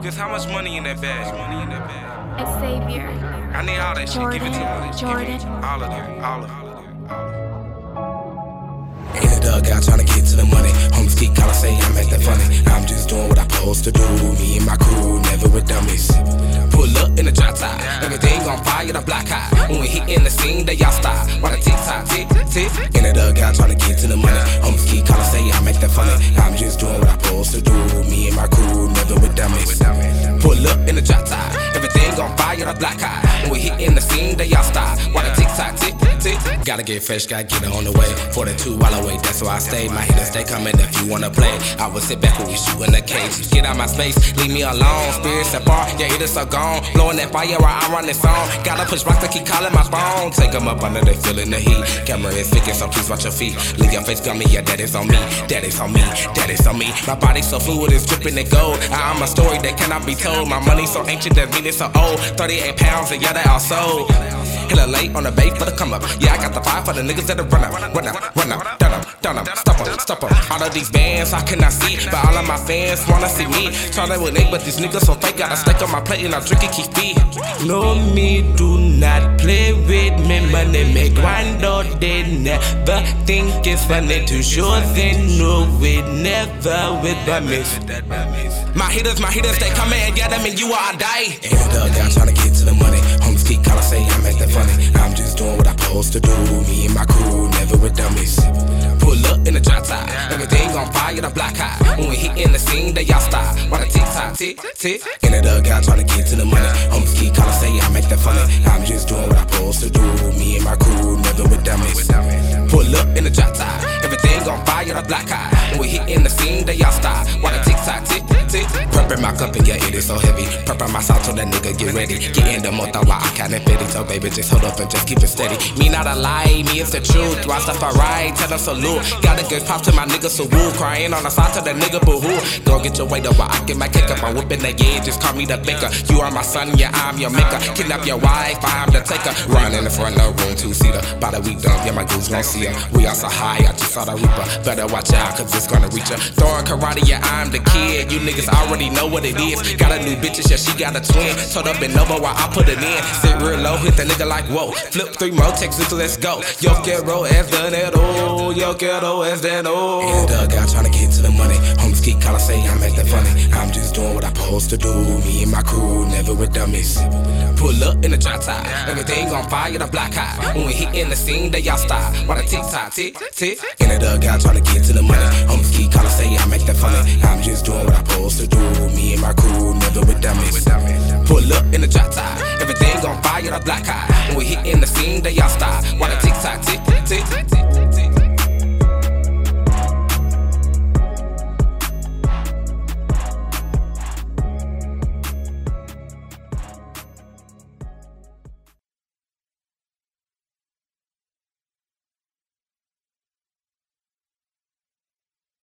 Lucas, how much money in that bag? Money in that bag. Xavier. I need all that shit. Give it to me. Jordan, Give it. Jordan. All of them. All of them. In the dugout trying to get to the money. Homies keep calling, say I'm acting funny. I'm just doing what I'm supposed to do. Me and my crew, never with dummies. Pull up in the drop top. Everything on fire, the block high. When we hit in the scene, they y'all stop. While the tick tock, tick, tick. In the dugout trying Pull up in the drop top. Everything on fire, the block high. When we hit in the scene, they all stop. While the tick tock, tick, Gotta get fresh, gotta get it on the way. 42 while I wait, that's why I stay. My hitters, they coming if you wanna play. I will sit back when we shoot in the cage. Get out my space, leave me alone. Spirits apart, your hitters are gone. Blowing that fire while I run this song. Gotta push rocks to keep calling my phone. Take them up under, they feeling the heat. Camera is fixing, so please watch your feet. Leave your face gummy, yeah, that is on me. That is on me, that is on me. My body so fluid, it's dripping in gold. I'm a story that cannot be told. My money so ancient, that mean it's so old. 38 pounds, and yeah, they all sold. Hella late on the bait for the come up. Yeah, I got the fire for the niggas that'll run up, run up, run up, done up, done up, stop up, stop up. All of these bands I cannot see, but all of my fans wanna see me. Tryna with Nate, but these niggas so fake. Got a steak on my plate and I drink it, keep feed. No, me do not play with me. Money make grind all day. Never think it's funny to sure they know it. Never with that miss. My hitters, my hitters, they come in and get them and you are die. In the dugout trying to get to the money. Homies keep calling, On fire, the block high. When we hit in the scene, they all stop. While the tick tock, tick, tick. In the dugout trying to get to the money. Homies keep calling, say I'm acting funny. I'm just doing what I'm supposed to do. Fire, the block high. When we hit in the scene, they all stop. While the tick tock, tick, tick. Prepping my cup and yeah, it is so heavy. Prepping my salt so that nigga get ready. Get in the month while I fit it. So baby, just hold up and just keep it steady. Me not a lie, me it's the truth. I stuff alright? Tell them salute. Gotta give pop to my nigga so woo. Crying on the side to the nigga boo hoo. Go get your weight up while I get my kick up. I'm whipping the yeah, just call me the baker. You are my son, yeah, I'm your maker. Kidnap your wife, I'm the taker. Run in the front of the room, two seater. By the week done, yeah, my goose gon' see her. We are also high, I just saw the reaper. Better watch out, cause it's gonna reach her. Throwing karate, yeah, I'm the kid. You niggas already know what it is. Got a new bitches, yeah, she got a twin. Told up and over while I put it in. Sit real low, hit the nigga like whoa. Flip three more texts, let's go. Yo quiero es dinero, yo quiero es dinero. In the uh, dugout trying to get to the money. Homies keep calling, say I'm acting funny. I'm just supposed to do. Me and my crew, never with dummies. Pull up in the drop top. Everything on fire, the block high. When we hit in the scene, they y'all stop. While the tick tock, tick, tick. In the dugout trying to get to the money. Homies keep calling, say I'm acting funny. I'm just doing what I'm supposed to do. Me and my crew, never with dummies. Pull up in the drop top. Everything on fire, the block high. When we hit in the scene, they y'all stop.